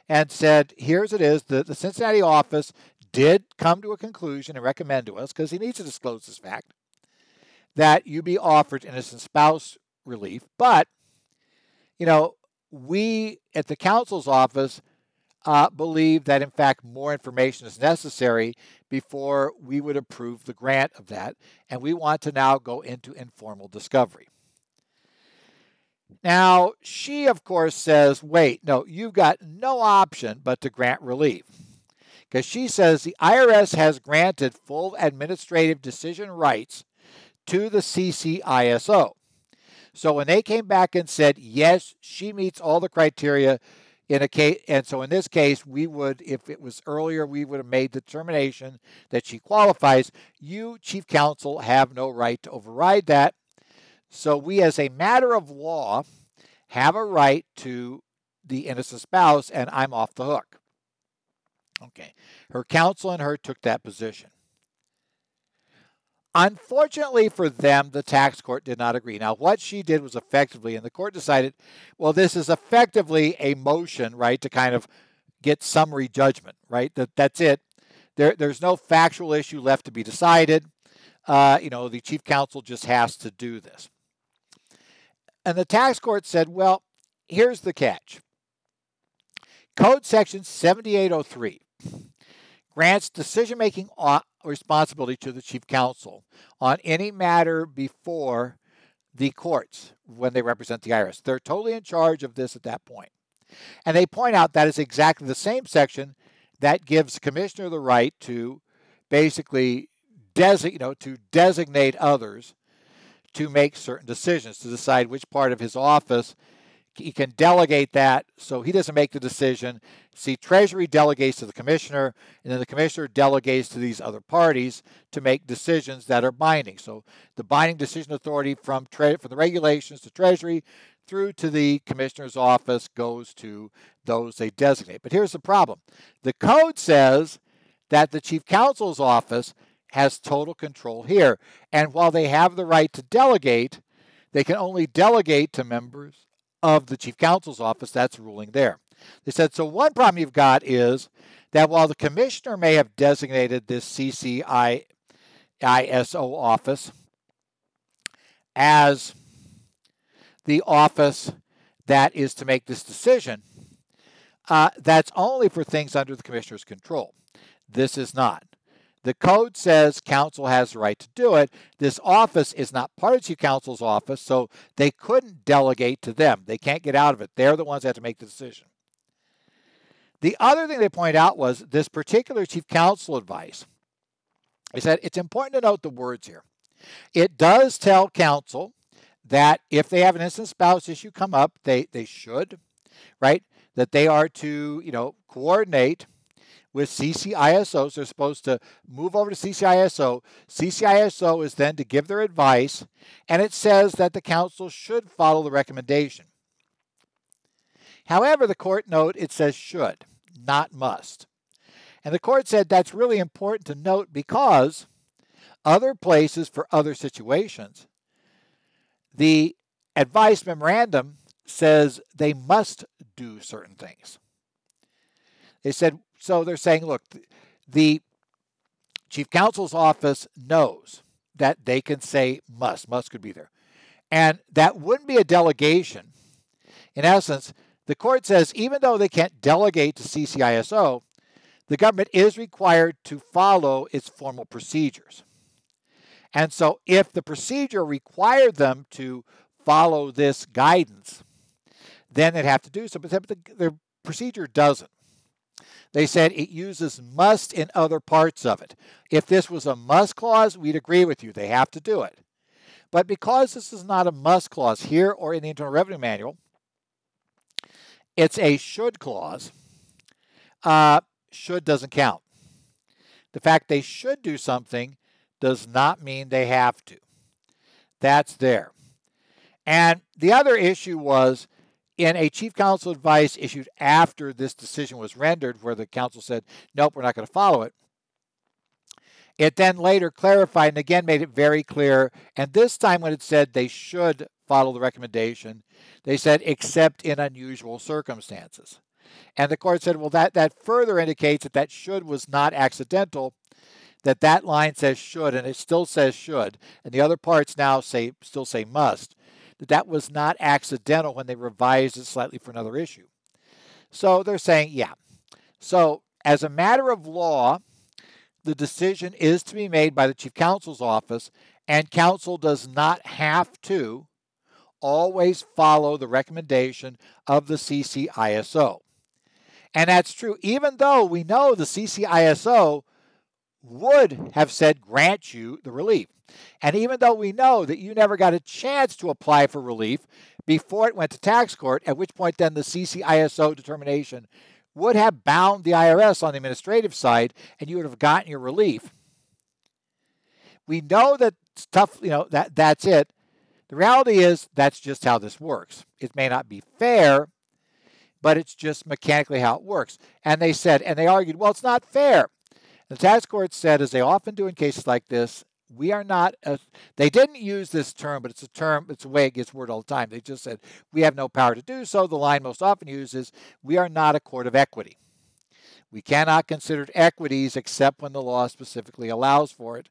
and said, here's it is. The, the Cincinnati office did come to a conclusion and recommend to us, because he needs to disclose this fact, that you be offered innocent spouse relief. But, you know, we at the counsel's office uh, believe that, in fact, more information is necessary before we would approve the grant of that. And we want to now go into informal discovery. Now, she, of course, says, wait, no, you've got no option but to grant relief. Because she says the IRS has granted full administrative decision rights to the CCISO. So when they came back and said, yes, she meets all the criteria, in a case, and so in this case, we would, if it was earlier, we would have made the determination that she qualifies. You, Chief Counsel, have no right to override that. So we, as a matter of law, have a right to the innocent spouse, and I'm off the hook. Okay. Her counsel and her took that position. Unfortunately for them, the tax court did not agree. Now, what she did was effectively, and the court decided, well, this is effectively a motion, right, to kind of get summary judgment, right? That that's it. There, there's no factual issue left to be decided. Uh, you know, the chief counsel just has to do this. And the tax court said, well, here's the catch. Code section 7803 grants decision making responsibility to the chief counsel on any matter before the courts when they represent the IRS. They're totally in charge of this at that point. And they point out that is exactly the same section that gives the commissioner the right to basically designate, you know, to designate others to make certain decisions, to decide which part of his office he can delegate that so he doesn't make the decision. See, Treasury delegates to the commissioner, and then the commissioner delegates to these other parties to make decisions that are binding. So the binding decision authority from, tre- from the regulations to Treasury through to the commissioner's office goes to those they designate. But here's the problem the code says that the chief counsel's office has total control here. And while they have the right to delegate, they can only delegate to members of the chief counsel's office. That's ruling there. They said, so one problem you've got is that while the commissioner may have designated this CCI CCISO office as the office that is to make this decision, uh, that's only for things under the commissioner's control. This is not. The code says counsel has the right to do it. This office is not part of counsel's office, so they couldn't delegate to them. They can't get out of it. They're the ones that have to make the decision. The other thing they point out was this particular chief counsel advice. They said it's important to note the words here. It does tell counsel that if they have an innocent spouse issue come up, they, they should, right? That they are to, you know, coordinate with CCISOs. They're supposed to move over to CCISO. CCISO is then to give their advice, and it says that the counsel should follow the recommendation. However, the court note it says should, not must. And the court said that's really important to note because other places for other situations, the advice memorandum says they must do certain things. They said so they're saying, look, the chief counsel's office knows that they can say must. Must could be there. And that wouldn't be a delegation. In essence, the court says even though they can't delegate to CCISO, the government is required to follow its formal procedures. And so if the procedure required them to follow this guidance, then they'd have to do so. But the, procedure doesn't. They said it uses must in other parts of it. If this was a must clause, we'd agree with you. They have to do it. But because this is not a must clause here or in the Internal Revenue Manual, it's a should clause. Uh, should doesn't count. The fact they should do something does not mean they have to. That's there. And the other issue was in a chief counsel advice issued after this decision was rendered, where the counsel said, nope, we're not going to follow it. It then later clarified and again made it very clear. And this time, when it said they should follow the recommendation, they said, except in unusual circumstances. And the court said, well, that, that further indicates that that should was not accidental, that that line says should, and it still says should. And the other parts now say still say must that that was not accidental when they revised it slightly for another issue. So they're saying, yeah. So, as a matter of law, the decision is to be made by the chief counsel's office, and counsel does not have to always follow the recommendation of the CCISO. And that's true, even though we know the CCISO would have said grant you the relief. And even though we know that you never got a chance to apply for relief before it went to tax court, at which point then the CCISO determination would have bound the IRS on the administrative side and you would have gotten your relief. We know that stuff, you know, that that's it. The reality is that's just how this works. It may not be fair, but it's just mechanically how it works. And they said, and they argued, well, it's not fair. The tax court said, as they often do in cases like this, we are not, a, they didn't use this term, but it's a term, it's a way it gets worded all the time. They just said, we have no power to do so. The line most often used is, we are not a court of equity. We cannot consider equities except when the law specifically allows for it.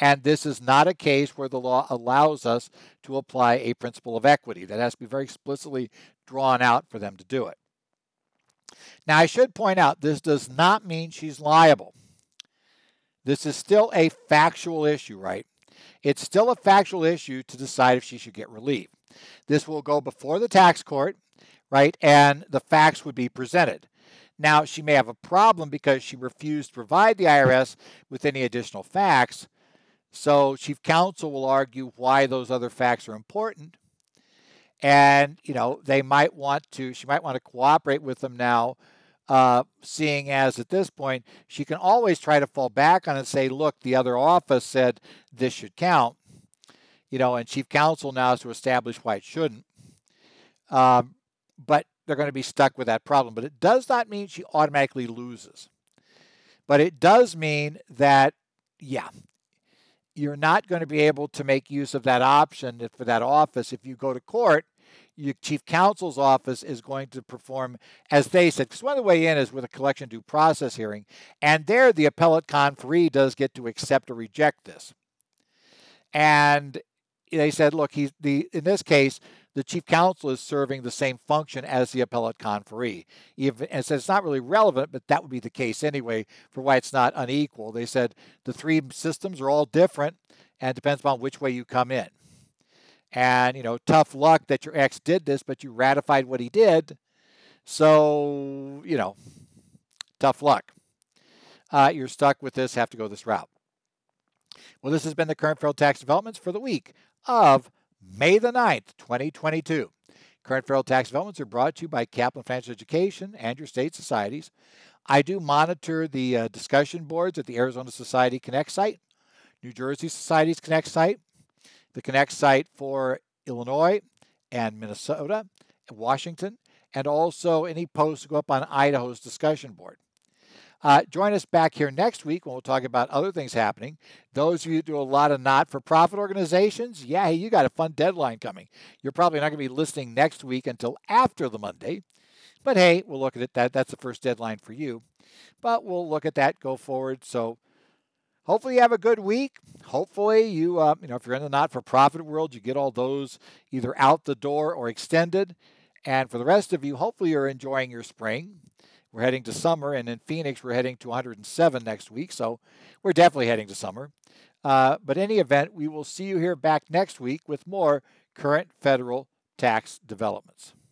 And this is not a case where the law allows us to apply a principle of equity. That has to be very explicitly drawn out for them to do it. Now, I should point out this does not mean she's liable. This is still a factual issue, right? It's still a factual issue to decide if she should get relief. This will go before the tax court, right? And the facts would be presented. Now, she may have a problem because she refused to provide the IRS with any additional facts. So, chief counsel will argue why those other facts are important. And, you know, they might want to, she might want to cooperate with them now uh, seeing as at this point she can always try to fall back on and say, look, the other office said this should count, you know, and chief counsel now has to establish why it shouldn't. Um, but they're going to be stuck with that problem. But it does not mean she automatically loses. But it does mean that, yeah, you're not going to be able to make use of that option for that office if you go to court your chief counsel's office is going to perform as they said. Because one of the way in is with a collection due process hearing, and there the appellate conferee does get to accept or reject this. And they said, look, he's the in this case, the chief counsel is serving the same function as the appellate conferee. Even, and said it's not really relevant, but that would be the case anyway for why it's not unequal. They said the three systems are all different and depends upon which way you come in. And, you know, tough luck that your ex did this, but you ratified what he did. So, you know, tough luck. Uh, you're stuck with this, have to go this route. Well, this has been the current federal tax developments for the week of May the 9th, 2022. Current federal tax developments are brought to you by Kaplan Financial Education and your state societies. I do monitor the uh, discussion boards at the Arizona Society Connect site, New Jersey Societies Connect site, the Connect site for Illinois and Minnesota, and Washington, and also any posts go up on Idaho's discussion board. Uh, join us back here next week when we'll talk about other things happening. Those of you who do a lot of not for profit organizations, yeah, you got a fun deadline coming. You're probably not going to be listening next week until after the Monday. But hey, we'll look at it. That, that's the first deadline for you. But we'll look at that go forward. So hopefully you have a good week. Hopefully you, uh, you know, if you're in the not-for-profit world, you get all those either out the door or extended. And for the rest of you, hopefully you're enjoying your spring. We're heading to summer, and in Phoenix, we're heading to 107 next week, so we're definitely heading to summer. Uh, but any event, we will see you here back next week with more current federal tax developments.